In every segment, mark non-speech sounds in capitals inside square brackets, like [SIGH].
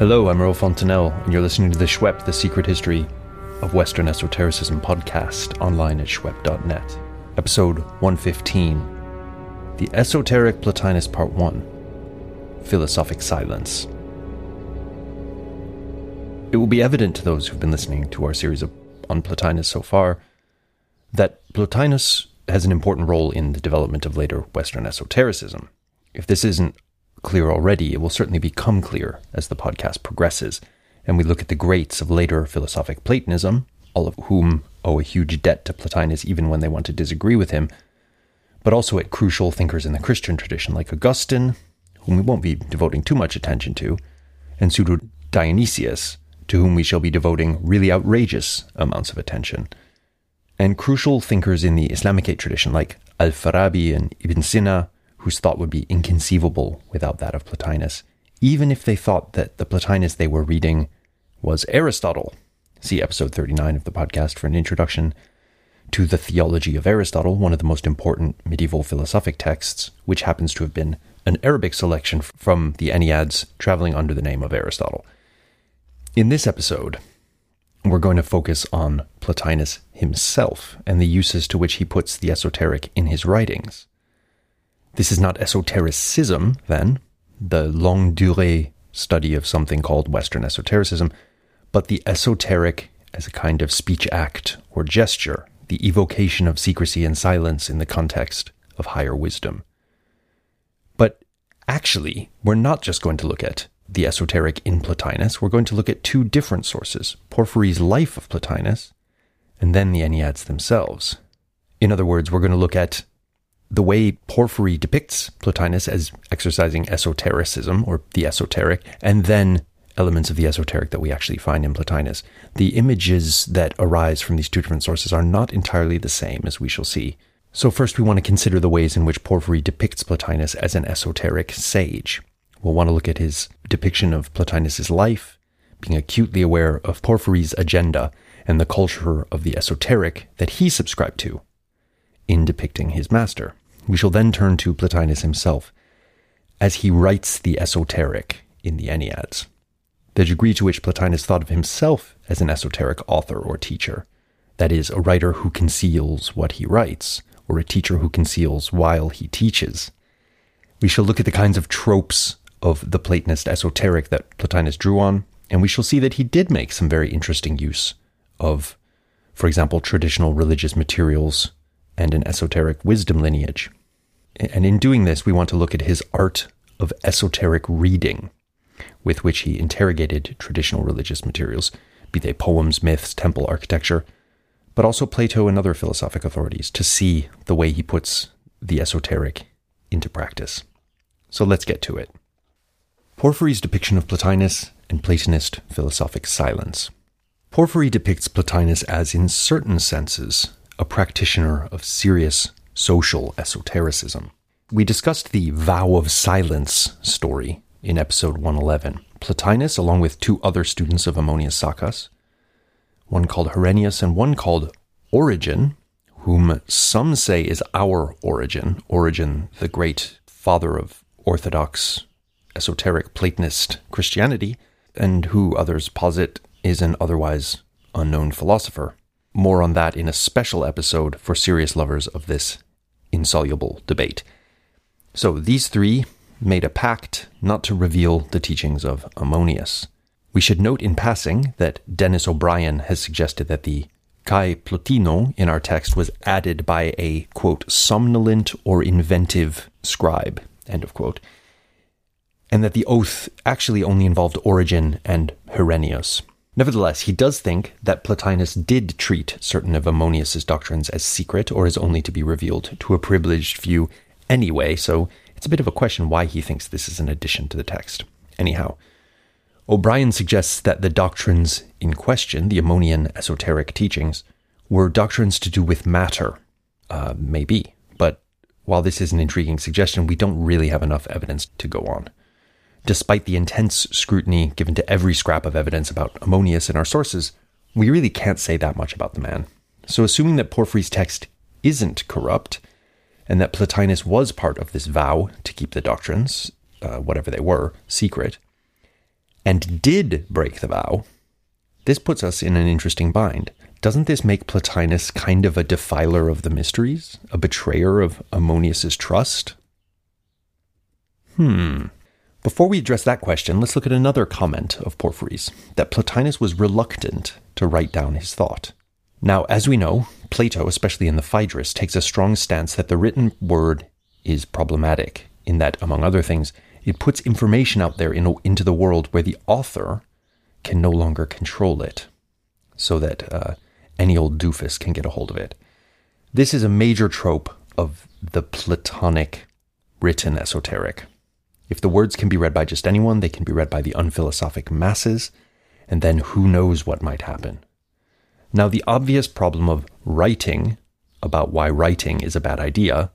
Hello, I'm Earl Fontainelle, and you're listening to the SHWEP, The Secret History of Western Esotericism podcast online at shwep.net. Episode 115 The Esoteric Plotinus Part 1 Philosophic Silence. It will be evident to those who've been listening to our series of, on Plotinus so far that Plotinus has an important role in the development of later Western esotericism. If this isn't clear already, it will certainly become clear as the podcast progresses, and we look at the greats of later philosophic Platonism, all of whom owe a huge debt to Plotinus even when they want to disagree with him, but also at crucial thinkers in the Christian tradition like Augustine, whom we won't be devoting too much attention to, and Pseudo Dionysius, to whom we shall be devoting really outrageous amounts of attention. And crucial thinkers in the Islamicate tradition like Al Farabi and Ibn Sina, whose thought would be inconceivable without that of Plotinus, even if they thought that the Plotinus they were reading was Aristotle. See episode 39 of the podcast for an introduction to the theology of Aristotle, one of the most important medieval philosophic texts, which happens to have been an Arabic selection from the Enneads traveling under the name of Aristotle. In this episode, we're going to focus on Plotinus himself and the uses to which he puts the esoteric in his writings. This is not esotericism, then, the longue durée study of something called Western esotericism, but the esoteric as a kind of speech act or gesture, the evocation of secrecy and silence in the context of higher wisdom. But actually, we're not just going to look at the esoteric in Plotinus, we're going to look at two different sources Porphyry's life of Plotinus, and then the Enneads themselves. In other words, we're going to look at the way Porphyry depicts Plotinus as exercising esotericism or the esoteric, and then elements of the esoteric that we actually find in Plotinus. The images that arise from these two different sources are not entirely the same, as we shall see. So, first, we want to consider the ways in which Porphyry depicts Plotinus as an esoteric sage. We'll want to look at his depiction of Plotinus's life, being acutely aware of Porphyry's agenda and the culture of the esoteric that he subscribed to in depicting his master. We shall then turn to Plotinus himself as he writes the esoteric in the Enneads. The degree to which Plotinus thought of himself as an esoteric author or teacher, that is, a writer who conceals what he writes, or a teacher who conceals while he teaches. We shall look at the kinds of tropes of the Platonist esoteric that Plotinus drew on, and we shall see that he did make some very interesting use of, for example, traditional religious materials and an esoteric wisdom lineage. And in doing this, we want to look at his art of esoteric reading, with which he interrogated traditional religious materials, be they poems, myths, temple architecture, but also Plato and other philosophic authorities, to see the way he puts the esoteric into practice. So let's get to it. Porphyry's depiction of Plotinus and Platonist philosophic silence. Porphyry depicts Plotinus as, in certain senses, a practitioner of serious social esotericism. We discussed the vow of silence story in episode 111. Plotinus, along with two other students of Ammonius Saccas, one called Herennius and one called Origen, whom some say is our Origen, Origen, the great father of Orthodox esoteric Platonist Christianity, and who others posit is an otherwise unknown philosopher. More on that in a special episode for serious lovers of this insoluble debate. So these three made a pact not to reveal the teachings of Ammonius. We should note in passing that Denis O'Brien has suggested that the Kai Plotino in our text was added by a, quote, somnolent or inventive scribe, end of quote, and that the oath actually only involved Origen and Herennius. Nevertheless, he does think that Plotinus did treat certain of Ammonius's doctrines as secret or as only to be revealed to a privileged few anyway, so it's a bit of a question why he thinks this is an addition to the text. Anyhow, O'Brien suggests that the doctrines in question, the Ammonian esoteric teachings, were doctrines to do with matter. Uh, maybe, but while this is an intriguing suggestion, we don't really have enough evidence to go on despite the intense scrutiny given to every scrap of evidence about Ammonius in our sources, we really can't say that much about the man. So, assuming that Porphyry's text isn't corrupt, and that Plotinus was part of this vow to keep the doctrines, uh, whatever they were, secret, and did break the vow, this puts us in an interesting bind. Doesn't this make Plotinus kind of a defiler of the mysteries, a betrayer of Ammonius's trust? Hmm. Before we address that question, let's look at another comment of Porphyry's that Plotinus was reluctant to write down his thought. Now, as we know, Plato, especially in the Phaedrus, takes a strong stance that the written word is problematic, in that, among other things, it puts information out there in, into the world where the author can no longer control it, so that uh, any old doofus can get a hold of it. This is a major trope of the Platonic written esoteric. If the words can be read by just anyone, they can be read by the unphilosophic masses, and then who knows what might happen. Now, the obvious problem of writing about why writing is a bad idea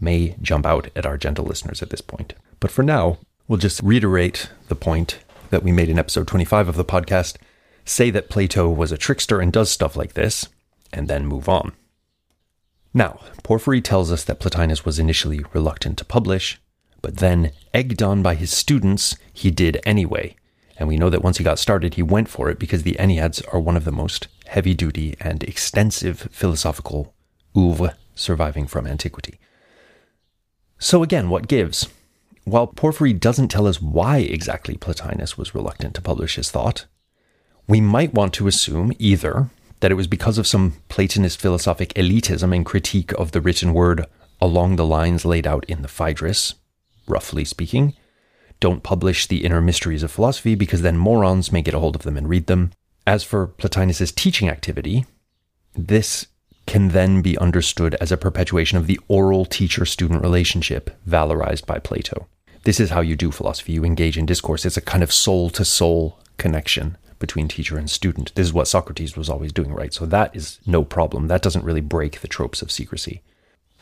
may jump out at our gentle listeners at this point. But for now, we'll just reiterate the point that we made in episode 25 of the podcast, say that Plato was a trickster and does stuff like this, and then move on. Now, Porphyry tells us that Plotinus was initially reluctant to publish, but then, egged on by his students, he did anyway. And we know that once he got started, he went for it because the Enneads are one of the most heavy duty and extensive philosophical oeuvres surviving from antiquity. So, again, what gives? While Porphyry doesn't tell us why exactly Plotinus was reluctant to publish his thought, we might want to assume either that it was because of some Platonist philosophic elitism and critique of the written word along the lines laid out in the Phaedrus, roughly speaking. Don't publish the inner mysteries of philosophy because then morons may get a hold of them and read them. As for Plotinus's teaching activity, this can then be understood as a perpetuation of the oral teacher student relationship valorized by Plato. This is how you do philosophy. You engage in discourse. It's a kind of soul to soul connection between teacher and student. This is what Socrates was always doing, right? So that is no problem. That doesn't really break the tropes of secrecy.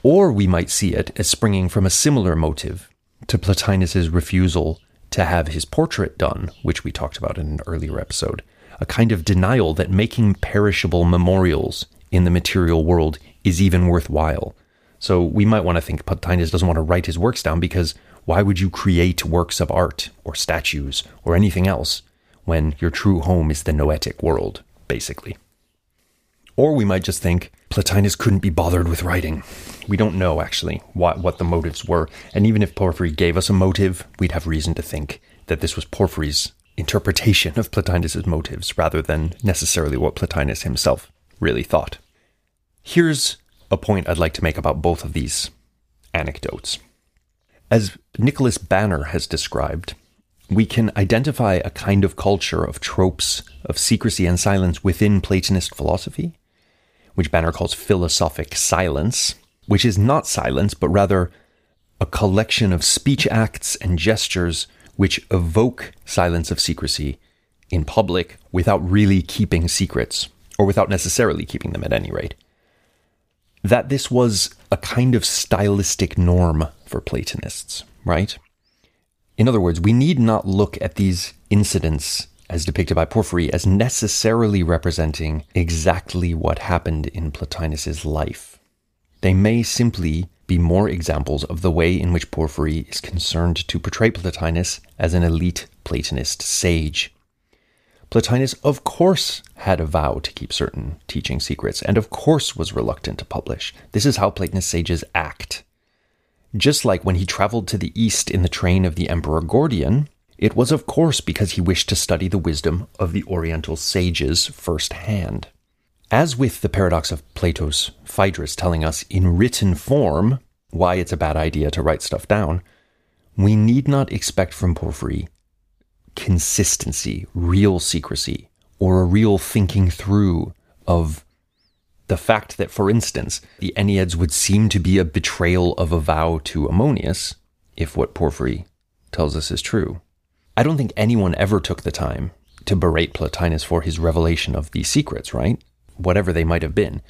Or we might see it as springing from a similar motive to Plotinus's refusal to have his portrait done, which we talked about in an earlier episode, a kind of denial that making perishable memorials in the material world is even worthwhile. So we might want to think Plotinus doesn't want to write his works down because why would you create works of art or statues or anything else when your true home is the noetic world, basically? Or we might just think Plotinus couldn't be bothered with writing. We don't know, actually, what, what the motives were. And even if Porphyry gave us a motive, we'd have reason to think that this was Porphyry's interpretation of Plotinus's motives rather than necessarily what Plotinus himself really thought. Here's a point I'd like to make about both of these anecdotes. As Nicholas Banner has described, we can identify a kind of culture of tropes of secrecy and silence within Platonist philosophy, which Banner calls philosophic silence, which is not silence, but rather a collection of speech acts and gestures which evoke silence of secrecy in public without really keeping secrets, or without necessarily keeping them at any rate. That this was a kind of stylistic norm for Platonists, right? In other words, we need not look at these incidents as depicted by Porphyry as necessarily representing exactly what happened in Plotinus's life. They may simply be more examples of the way in which Porphyry is concerned to portray Plotinus as an elite Platonist sage. Plotinus, of course, had a vow to keep certain teaching secrets, and of course was reluctant to publish. This is how Platonist sages act. Just like when he traveled to the east in the train of the Emperor Gordian, it was of course because he wished to study the wisdom of the Oriental sages firsthand. As with the paradox of Plato's Phaedrus telling us in written form why it's a bad idea to write stuff down, we need not expect from Porphyry consistency, real secrecy, or a real thinking through of the fact that, for instance, the Enneads would seem to be a betrayal of a vow to Ammonius, if what Porphyry tells us is true. I don't think anyone ever took the time to berate Plotinus for his revelation of these secrets, right? Whatever they might have been.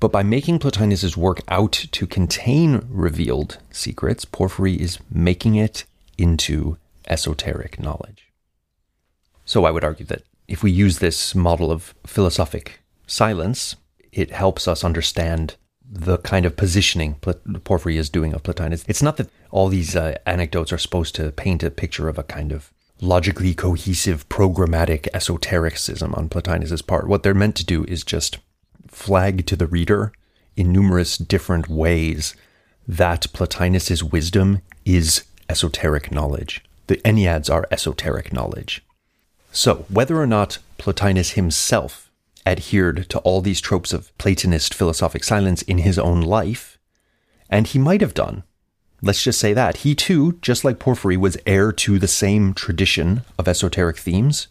But by making Plotinus's work out to contain revealed secrets, Porphyry is making it into esoteric knowledge. So I would argue that if we use this model of philosophic silence, it helps us understand the kind of positioning Porphyry is doing of Plotinus. It's not that all these uh, anecdotes are supposed to paint a picture of a kind of logically cohesive, programmatic esotericism on Plotinus's part. What they're meant to do is just flag to the reader in numerous different ways that Plotinus's wisdom is esoteric knowledge. The Enneads are esoteric knowledge. So, whether or not Plotinus himself adhered to all these tropes of Platonist philosophic silence in his own life, and he might have done, let's just say that, he too, just like Porphyry, was heir to the same tradition of esoteric themes,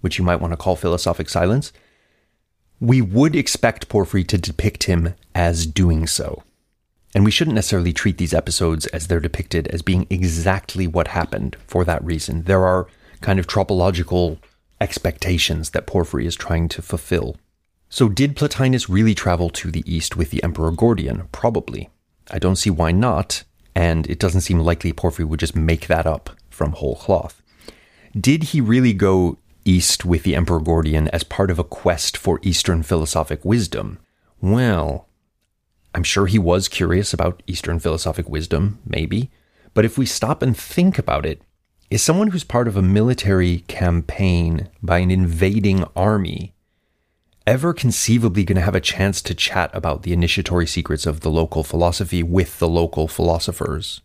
which you might want to call philosophic silence, we would expect Porphyry to depict him as doing so. And we shouldn't necessarily treat these episodes as they're depicted as being exactly what happened for that reason. There are kind of tropological expectations that Porphyry is trying to fulfill. So, did Plotinus really travel to the east with the Emperor Gordian? Probably. I don't see why not, and it doesn't seem likely Porphyry would just make that up from whole cloth. Did he really go east with the Emperor Gordian as part of a quest for Eastern philosophic wisdom? Well, I'm sure he was curious about Eastern philosophic wisdom, maybe. But if we stop and think about it, is someone who's part of a military campaign by an invading army ever conceivably going to have a chance to chat about the initiatory secrets of the local philosophy with the local philosophers?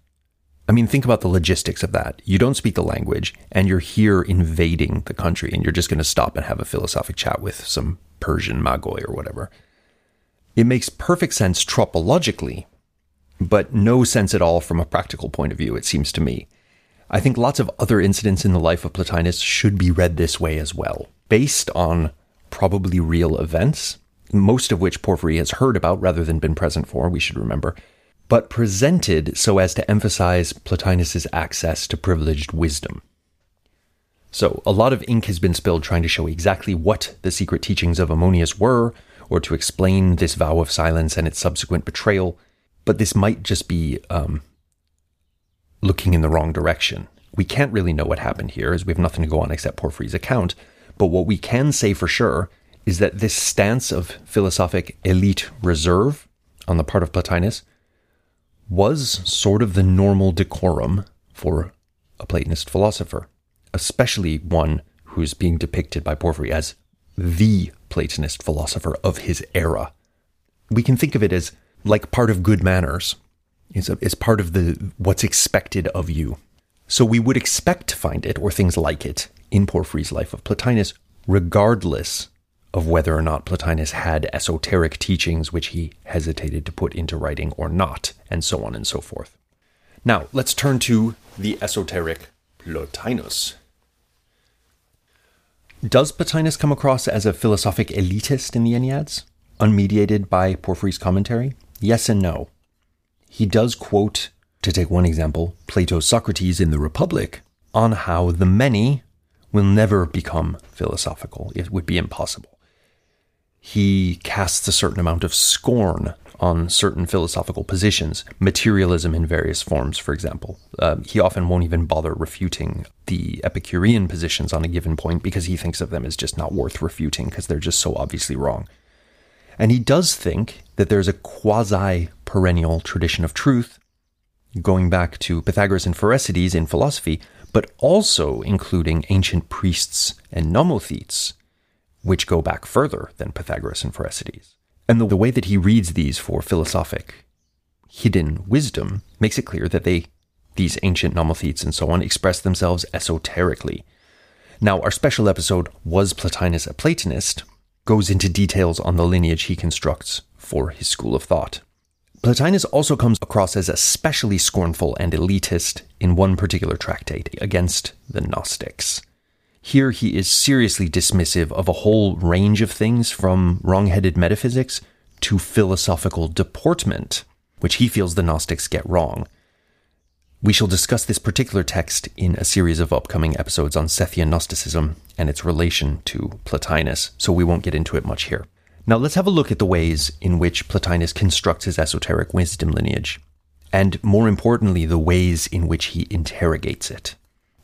I mean, think about the logistics of that. You don't speak the language, and you're here invading the country, and you're just going to stop and have a philosophic chat with some Persian Magoi or whatever. It makes perfect sense tropologically, but no sense at all from a practical point of view, it seems to me. I think lots of other incidents in the life of Plotinus should be read this way as well, based on probably real events, most of which Porphyry has heard about rather than been present for, we should remember, but presented so as to emphasize Plotinus's access to privileged wisdom. So, a lot of ink has been spilled trying to show exactly what the secret teachings of Ammonius were, or to explain this vow of silence and its subsequent betrayal, but this might just be um, looking in the wrong direction. We can't really know what happened here, as we have nothing to go on except Porphyry's account. But what we can say for sure is that this stance of philosophic elite reserve on the part of Plotinus was sort of the normal decorum for a Platonist philosopher, especially one who's being depicted by Porphyry as the Platonist philosopher of his era. We can think of it as like part of good manners is, a, is part of the what's expected of you. So we would expect to find it, or things like it, in Porphyry's life of Plotinus, regardless of whether or not Plotinus had esoteric teachings which he hesitated to put into writing or not, and so on and so forth. Now, let's turn to the esoteric Plotinus. Does Plotinus come across as a philosophic elitist in the Enneads, unmediated by Porphyry's commentary? Yes and no. He does quote, to take one example, Plato's Socrates in the Republic on how the many will never become philosophical. It would be impossible. He casts a certain amount of scorn on certain philosophical positions, materialism in various forms, for example. Uh, he often won't even bother refuting the Epicurean positions on a given point because he thinks of them as just not worth refuting because they're just so obviously wrong. And he does think that there's a quasi perennial tradition of truth going back to Pythagoras and Pherecydes in philosophy, but also including ancient priests and nomothetes, which go back further than Pythagoras and Pherecydes. And the, the way that he reads these for philosophic hidden wisdom makes it clear that they, these ancient nomothetes and so on, express themselves esoterically. Now, our special episode, Was Plotinus a Platonist? goes into details on the lineage he constructs for his school of thought. Plotinus also comes across as especially scornful and elitist in one particular tractate against the Gnostics. Here he is seriously dismissive of a whole range of things from wrong headed metaphysics to philosophical deportment, which he feels the Gnostics get wrong. We shall discuss this particular text in a series of upcoming episodes on Sethian Gnosticism and its relation to Plotinus, so we won't get into it much here. Now let's have a look at the ways in which Plotinus constructs his esoteric wisdom lineage, and more importantly, the ways in which he interrogates it.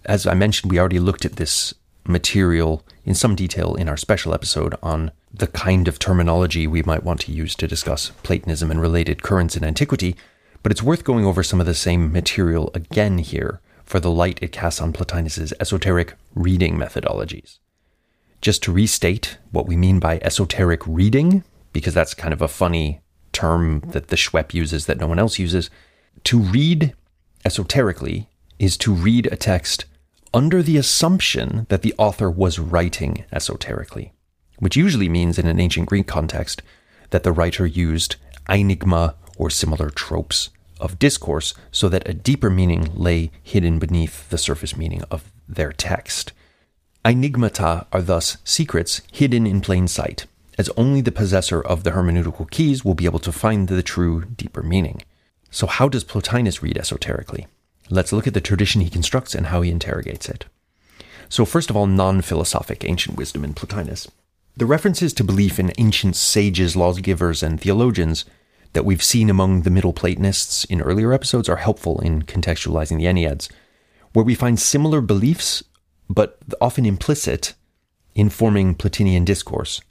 As I mentioned, we already looked at this material in some detail in our special episode on the kind of terminology we might want to use to discuss Platonism and related currents in antiquity, but it's worth going over some of the same material again here for the light it casts on Plotinus's esoteric reading methodologies. Just to restate what we mean by esoteric reading, because that's kind of a funny term that the SHWEP uses that no one else uses. To read esoterically is to read a text under the assumption that the author was writing esoterically, which usually means in an ancient Greek context that the writer used enigma or similar tropes of discourse so that a deeper meaning lay hidden beneath the surface meaning of their text. Enigmata are thus secrets hidden in plain sight, as only the possessor of the hermeneutical keys will be able to find the true, deeper meaning. So, how does Plotinus read esoterically? Let's look at the tradition he constructs and how he interrogates it. So, first of all, non philosophic ancient wisdom in Plotinus. The references to belief in ancient sages, lawgivers, and theologians that we've seen among the Middle Platonists in earlier episodes are helpful in contextualizing the Enneads, where we find similar beliefs, but often implicit, in forming Plotinian discourse.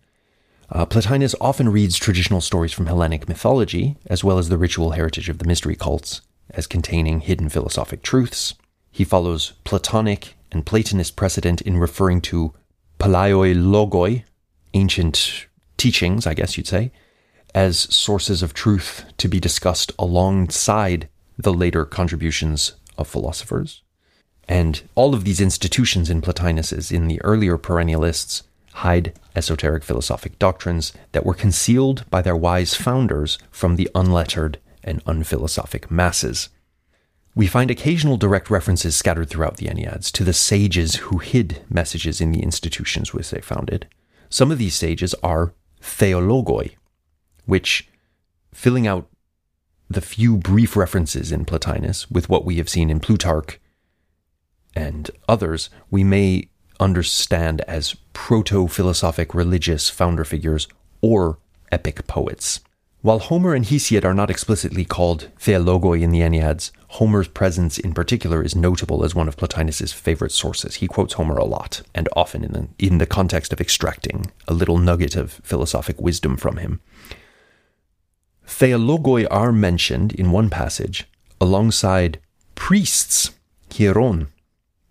Uh, Plotinus often reads traditional stories from Hellenic mythology, as well as the ritual heritage of the mystery cults, as containing hidden philosophic truths. He follows Platonic and Platonist precedent in referring to palaioi logoi, ancient teachings, I guess you'd say, as sources of truth to be discussed alongside the later contributions of philosophers. And all of these institutions in Plotinus's in the earlier perennialists hide esoteric philosophic doctrines that were concealed by their wise founders from the unlettered and unphilosophic masses. We find occasional direct references scattered throughout the Enneads to the sages who hid messages in the institutions which they founded. Some of these sages are theologoi, which, filling out the few brief references in Plotinus with what we have seen in Plutarch and others, we may understand as proto philosophic religious founder figures or epic poets. While Homer and Hesiod are not explicitly called theologoi in the Enneads, Homer's presence in particular is notable as one of Plotinus's favorite sources. He quotes Homer a lot, and often in the, in the context of extracting a little nugget of philosophic wisdom from him. Theologoi are mentioned in one passage alongside priests, hieron,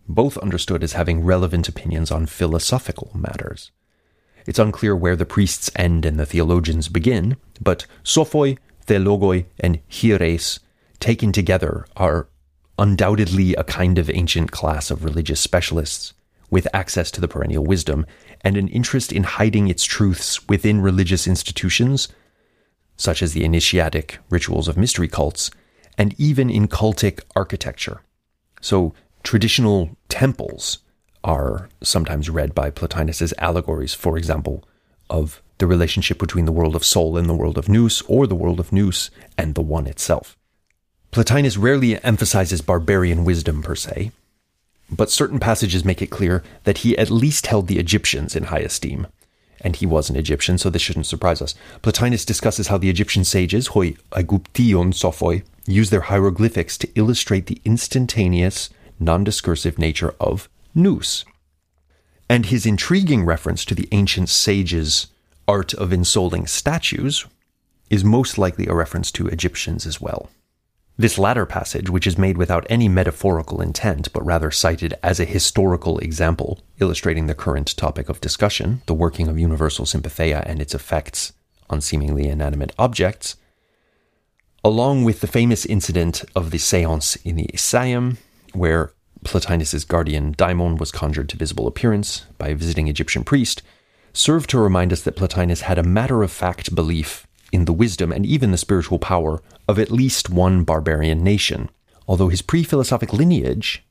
both understood as having relevant opinions on philosophical matters. It's unclear where the priests end and the theologians begin, but sophoi, theologoi, and hieres, taken together, are undoubtedly a kind of ancient class of religious specialists with access to the perennial wisdom and an interest in hiding its truths within religious institutions such as the initiatic rituals of mystery cults, and even in cultic architecture. So, traditional temples are sometimes read by Plotinus as allegories, for example, of the relationship between the world of soul and the world of Nous, or the world of Nous and the One itself. Plotinus rarely emphasizes barbarian wisdom per se, but certain passages make it clear that he at least held the Egyptians in high esteem, and he was an Egyptian, so this shouldn't surprise us. Plotinus discusses how the Egyptian sages, hoi aiguption sophoi, use their hieroglyphics to illustrate the instantaneous, non discursive nature of nous. And his intriguing reference to the ancient sages' art of ensouling statues is most likely a reference to Egyptians as well. This latter passage, which is made without any metaphorical intent, but rather cited as a historical example illustrating the current topic of discussion, the working of universal sympatheia and its effects on seemingly inanimate objects, along with the famous incident of the seance in the Iseum, where Plotinus's guardian Daimon was conjured to visible appearance by a visiting Egyptian priest, serve to remind us that Plotinus had a matter of fact belief in the wisdom and even the spiritual power of at least one barbarian nation, although his pre philosophic lineage,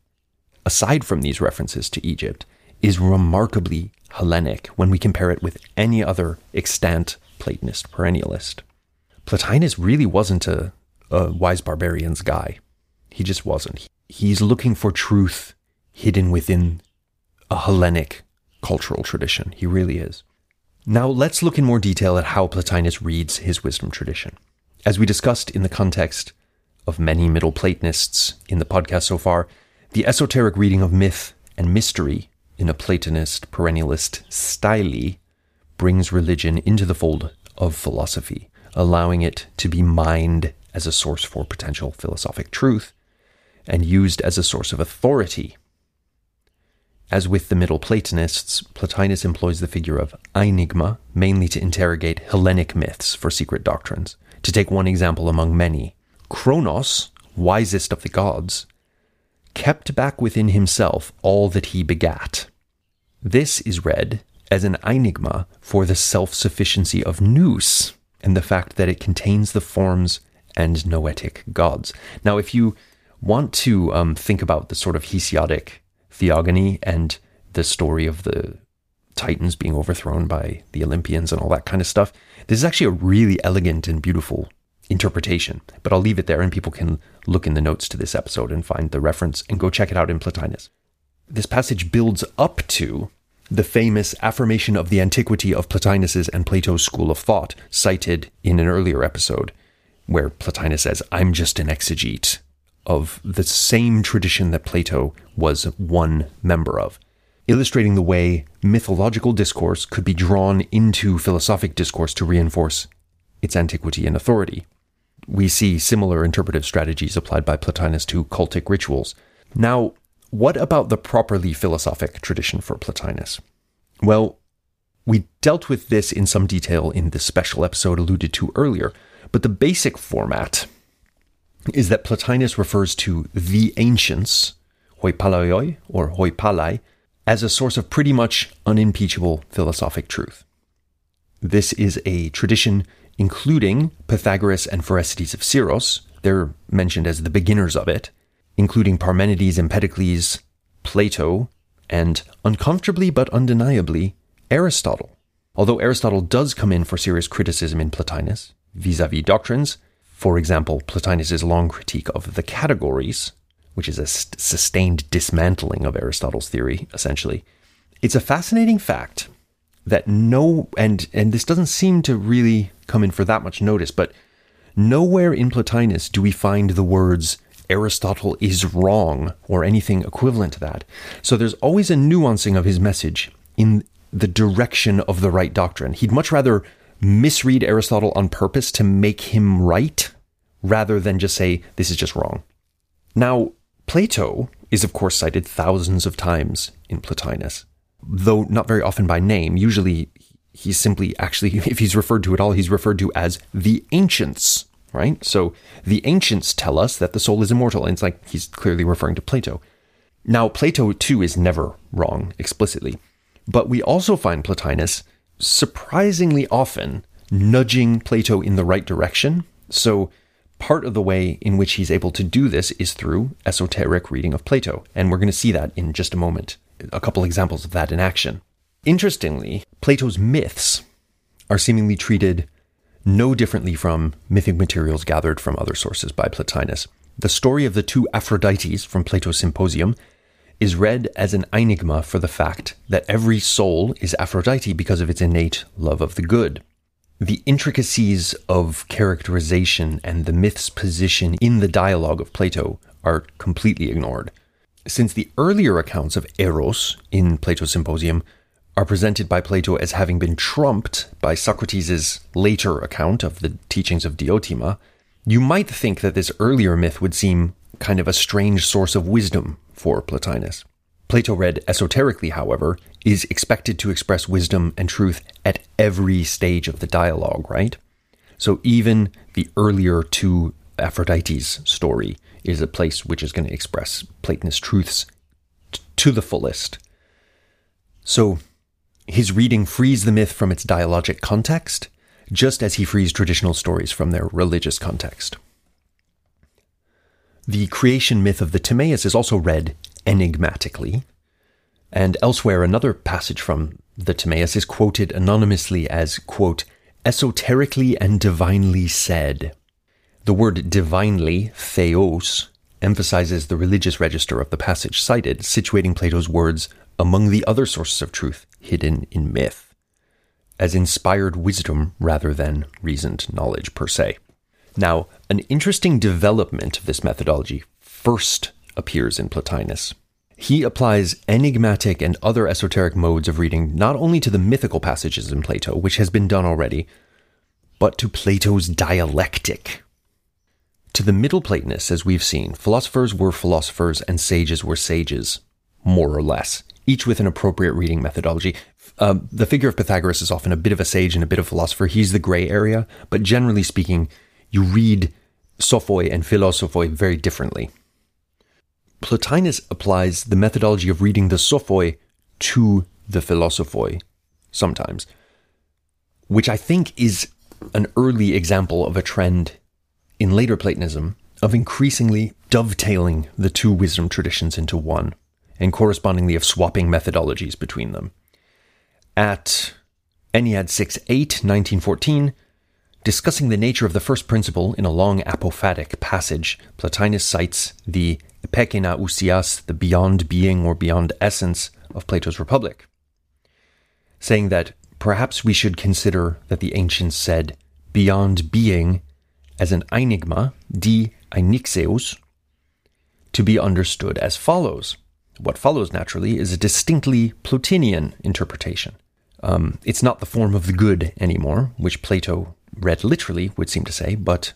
aside from these references to Egypt, is remarkably Hellenic when we compare it with any other extant Platonist perennialist. Plotinus really wasn't a, a wise barbarians guy. He just wasn't. He's looking for truth hidden within a Hellenic cultural tradition. He really is. Now let's look in more detail at how Plotinus reads his wisdom tradition. As we discussed in the context of many Middle Platonists in the podcast so far, the esoteric reading of myth and mystery in a Platonist perennialist style brings religion into the fold of philosophy, allowing it to be mined as a source for potential philosophic truth, and used as a source of authority. As with the Middle Platonists, Plotinus employs the figure of enigma mainly to interrogate Hellenic myths for secret doctrines. To take one example among many, Kronos, wisest of the gods, kept back within himself all that he begat. This is read as an enigma for the self sufficiency of Nous and the fact that it contains the forms and noetic gods. Now, if you want to um, think about the sort of Hesiodic theogony and the story of the Titans being overthrown by the Olympians and all that kind of stuff. This is actually a really elegant and beautiful interpretation, but I'll leave it there and people can look in the notes to this episode and find the reference and go check it out in Plotinus. This passage builds up to the famous affirmation of the antiquity of Plotinus's and Plato's school of thought, cited in an earlier episode, where Plotinus says, I'm just an exegete of the same tradition that Plato was one member of, illustrating the way mythological discourse could be drawn into philosophic discourse to reinforce its antiquity and authority. We see similar interpretive strategies applied by Plotinus to cultic rituals. Now, what about the properly philosophic tradition for Plotinus? Well, we dealt with this in some detail in the special episode alluded to earlier, but the basic format is that Plotinus refers to the ancients, hoi palaioi or hoi palai, as a source of pretty much unimpeachable philosophic truth. This is a tradition including Pythagoras and Pherecydes of Syros. They're mentioned as the beginners of it, including Parmenides, Empedocles, Plato, and uncomfortably but undeniably, Aristotle. Although Aristotle does come in for serious criticism in Plotinus, vis a vis doctrines, for example, Plotinus' long critique of the categories, which is a st- sustained dismantling of Aristotle's theory, essentially. It's a fascinating fact that no, and, and this doesn't seem to really come in for that much notice, but nowhere in Plotinus do we find the words Aristotle is wrong or anything equivalent to that. So there's always a nuancing of his message in the direction of the right doctrine. He'd much rather misread Aristotle on purpose to make him right rather than just say, this is just wrong. Now, Plato is, of course, cited thousands of times in Plotinus, though not very often by name. Usually, he's simply actually, [LAUGHS] if he's referred to at all, he's referred to as the ancients, right? So the ancients tell us that the soul is immortal, and it's like he's clearly referring to Plato. Now, Plato, too, is never wrong explicitly, but we also find Plotinus surprisingly often nudging Plato in the right direction. So, part of the way in which he's able to do this is through esoteric reading of Plato. And we're going to see that in just a moment. A couple examples of that in action. Interestingly, Plato's myths are seemingly treated no differently from mythic materials gathered from other sources by Plotinus. The story of the two Aphrodites from Plato's Symposium is read as an enigma for the fact that every soul is Aphrodite because of its innate love of the good. The intricacies of characterization and the myth's position in the dialogue of Plato are completely ignored. Since the earlier accounts of Eros in Plato's Symposium are presented by Plato as having been trumped by Socrates' later account of the teachings of Diotima, you might think that this earlier myth would seem kind of a strange source of wisdom for Plotinus. Plato, read esoterically, however, is expected to express wisdom and truth at every stage of the dialogue, right? So even the earlier two Aphrodite's story is a place which is going to express Platonist truths t- to the fullest. So his reading frees the myth from its dialogic context, just as he frees traditional stories from their religious context. The creation myth of the Timaeus is also read enigmatically, and elsewhere another passage from the Timaeus is quoted anonymously as, quote, esoterically and divinely said. The word divinely, theos, emphasizes the religious register of the passage cited, situating Plato's words among the other sources of truth hidden in myth, as inspired wisdom rather than reasoned knowledge per se. Now, an interesting development of this methodology first appears in Plotinus. He applies enigmatic and other esoteric modes of reading not only to the mythical passages in Plato, which has been done already, but to Plato's dialectic. To the Middle Platonists, as we've seen, philosophers were philosophers and sages were sages, more or less, each with an appropriate reading methodology. Uh, the figure of Pythagoras is often a bit of a sage and a bit of a philosopher. He's the gray area, but generally speaking, you read sophoi and philosophoi very differently. Plotinus applies the methodology of reading the sophoi to the philosophoi sometimes, which I think is an early example of a trend in later Platonism of increasingly dovetailing the two wisdom traditions into one, and correspondingly of swapping methodologies between them. At Ennead 6 8, 1914, discussing the nature of the first principle in a long apophatic passage, Plotinus cites the epekeina ousias, the beyond being or beyond essence of Plato's Republic, saying that perhaps we should consider that the ancients said beyond being as an enigma, di einixeus, to be understood as follows. What follows naturally is a distinctly Plotinian interpretation. Um, it's not the form of the good anymore, which Plato read literally would seem to say, but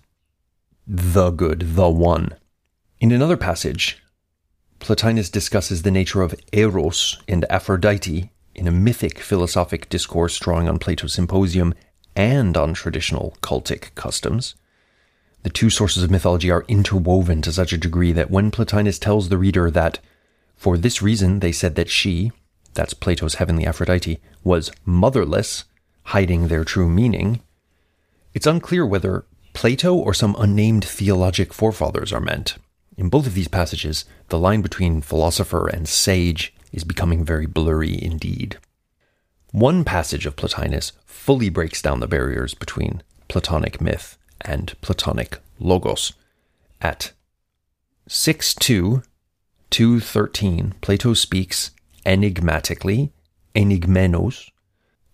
the good, the one. In another passage, Plotinus discusses the nature of Eros and Aphrodite in a mythic philosophic discourse drawing on Plato's Symposium and on traditional cultic customs the two sources of mythology are interwoven to such a degree that when Plotinus tells the reader that for this reason they said that she, that's Plato's heavenly Aphrodite, was motherless, hiding their true meaning, it's unclear whether Plato or some unnamed theologic forefathers are meant. In both of these passages, the line between philosopher and sage is becoming very blurry indeed. One passage of Plotinus fully breaks down the barriers between Platonic myth and Platonic logos. At 6 2, 213, Plato speaks enigmatically, enigmenos,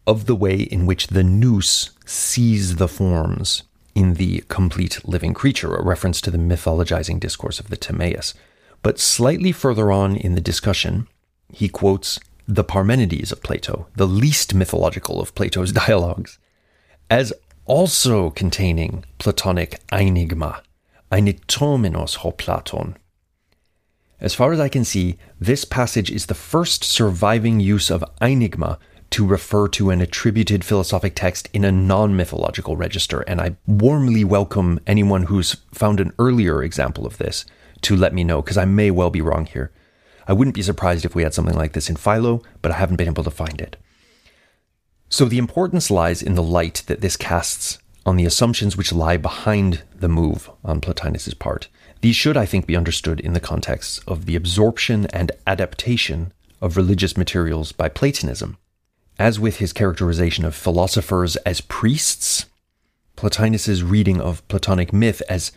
of the way in which the nous sees the forms in the complete living creature, a reference to the mythologizing discourse of the Timaeus. But slightly further on in the discussion, he quotes the Parmenides of Plato, the least mythological of Plato's [LAUGHS] dialogues, as also containing Platonic enigma, einitomenos ho Platon. As far as I can see, this passage is the first surviving use of enigma to refer to an attributed philosophic text in a non mythological register, and I warmly welcome anyone who's found an earlier example of this to let me know, because I may well be wrong here. I wouldn't be surprised if we had something like this in Philo, but I haven't been able to find it. So the importance lies in the light that this casts on the assumptions which lie behind the move on Plotinus's part. These should, I think, be understood in the context of the absorption and adaptation of religious materials by Platonism. As with his characterization of philosophers as priests, Plotinus's reading of Platonic myth as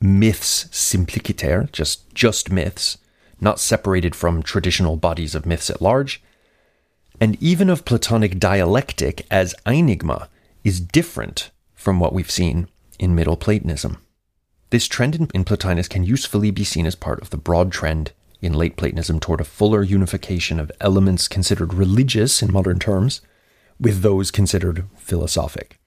myths simpliciter, just just myths, not separated from traditional bodies of myths at large, and even of Platonic dialectic as enigma is different from what we've seen in Middle Platonism. This trend in, in Plotinus can usefully be seen as part of the broad trend in late Platonism toward a fuller unification of elements considered religious in modern terms with those considered philosophic.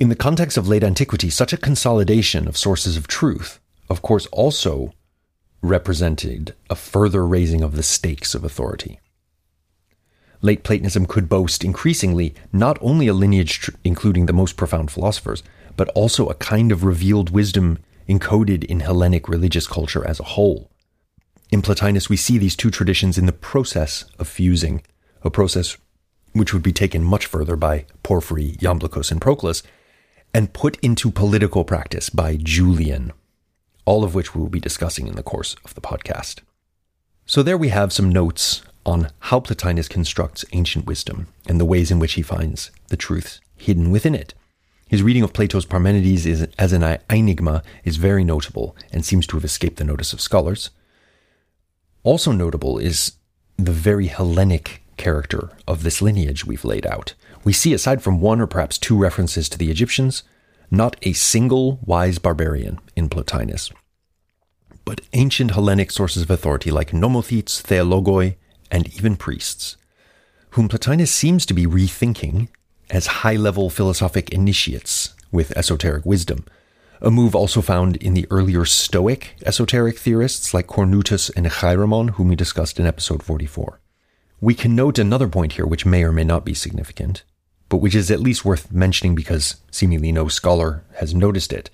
In the context of late antiquity, such a consolidation of sources of truth, of course, also represented a further raising of the stakes of authority late Platonism could boast increasingly not only a lineage tr- including the most profound philosophers, but also a kind of revealed wisdom encoded in Hellenic religious culture as a whole. In Plotinus, we see these two traditions in the process of fusing, a process which would be taken much further by Porphyry, Iamblichus, and Proclus, and put into political practice by Julian, all of which we will be discussing in the course of the podcast. So, there we have some notes on how Plotinus constructs ancient wisdom and the ways in which he finds the truths hidden within it. His reading of Plato's Parmenides is, as an enigma is very notable and seems to have escaped the notice of scholars. Also notable is the very Hellenic character of this lineage we've laid out. We see, aside from one or perhaps two references to the Egyptians, not a single wise barbarian in Plotinus, but ancient Hellenic sources of authority like nomothetes, theologoi, and even priests, whom Plotinus seems to be rethinking as high level philosophic initiates with esoteric wisdom, a move also found in the earlier Stoic esoteric theorists like Cornutus and Chaeremon, whom we discussed in episode 44. We can note another point here which may or may not be significant, but which is at least worth mentioning because seemingly no scholar has noticed it.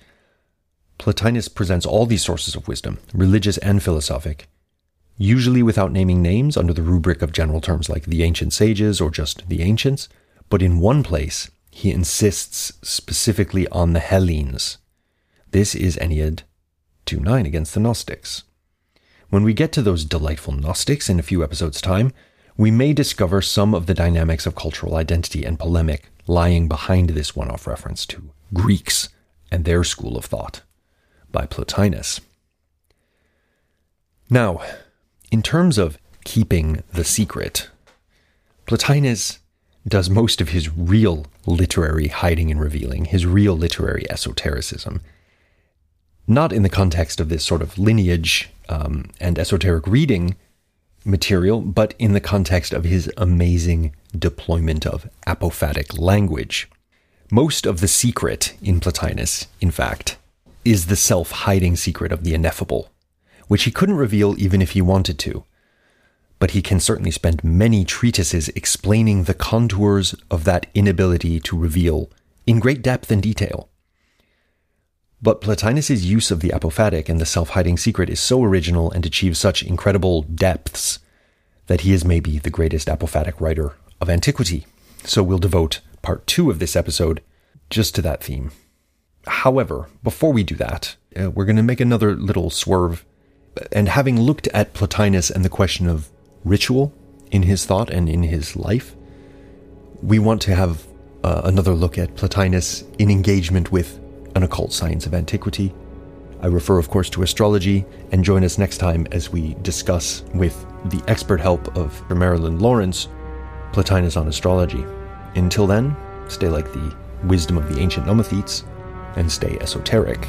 Plotinus presents all these sources of wisdom, religious and philosophic, usually without naming names under the rubric of general terms like the ancient sages or just the ancients, but in one place he insists specifically on the Hellenes, this is Ennead 2.9 against the Gnostics. When we get to those delightful Gnostics in a few episodes' time, we may discover some of the dynamics of cultural identity and polemic lying behind this one off reference to Greeks and their school of thought by Plotinus. Now, in terms of keeping the secret, Plotinus does most of his real literary hiding and revealing, his real literary esotericism, not in the context of this sort of lineage um, and esoteric reading material, but in the context of his amazing deployment of apophatic language. Most of the secret in Plotinus, in fact, is the self hiding secret of the ineffable, which he couldn't reveal even if he wanted to. But he can certainly spend many treatises explaining the contours of that inability to reveal in great depth and detail. But Plotinus's use of the apophatic and the self-hiding secret is so original and achieves such incredible depths that he is maybe the greatest apophatic writer of antiquity. So we'll devote part two of this episode just to that theme. However, before we do that, uh, we're going to make another little swerve. And having looked at Plotinus and the question of ritual in his thought and in his life, we want to have uh, another look at Plotinus in engagement with an occult science of antiquity. I refer, of course, to astrology, and join us next time as we discuss, with the expert help of Marilyn Lawrence, Plotinus on astrology. Until then, stay like the wisdom of the ancient Nomothetes and stay esoteric.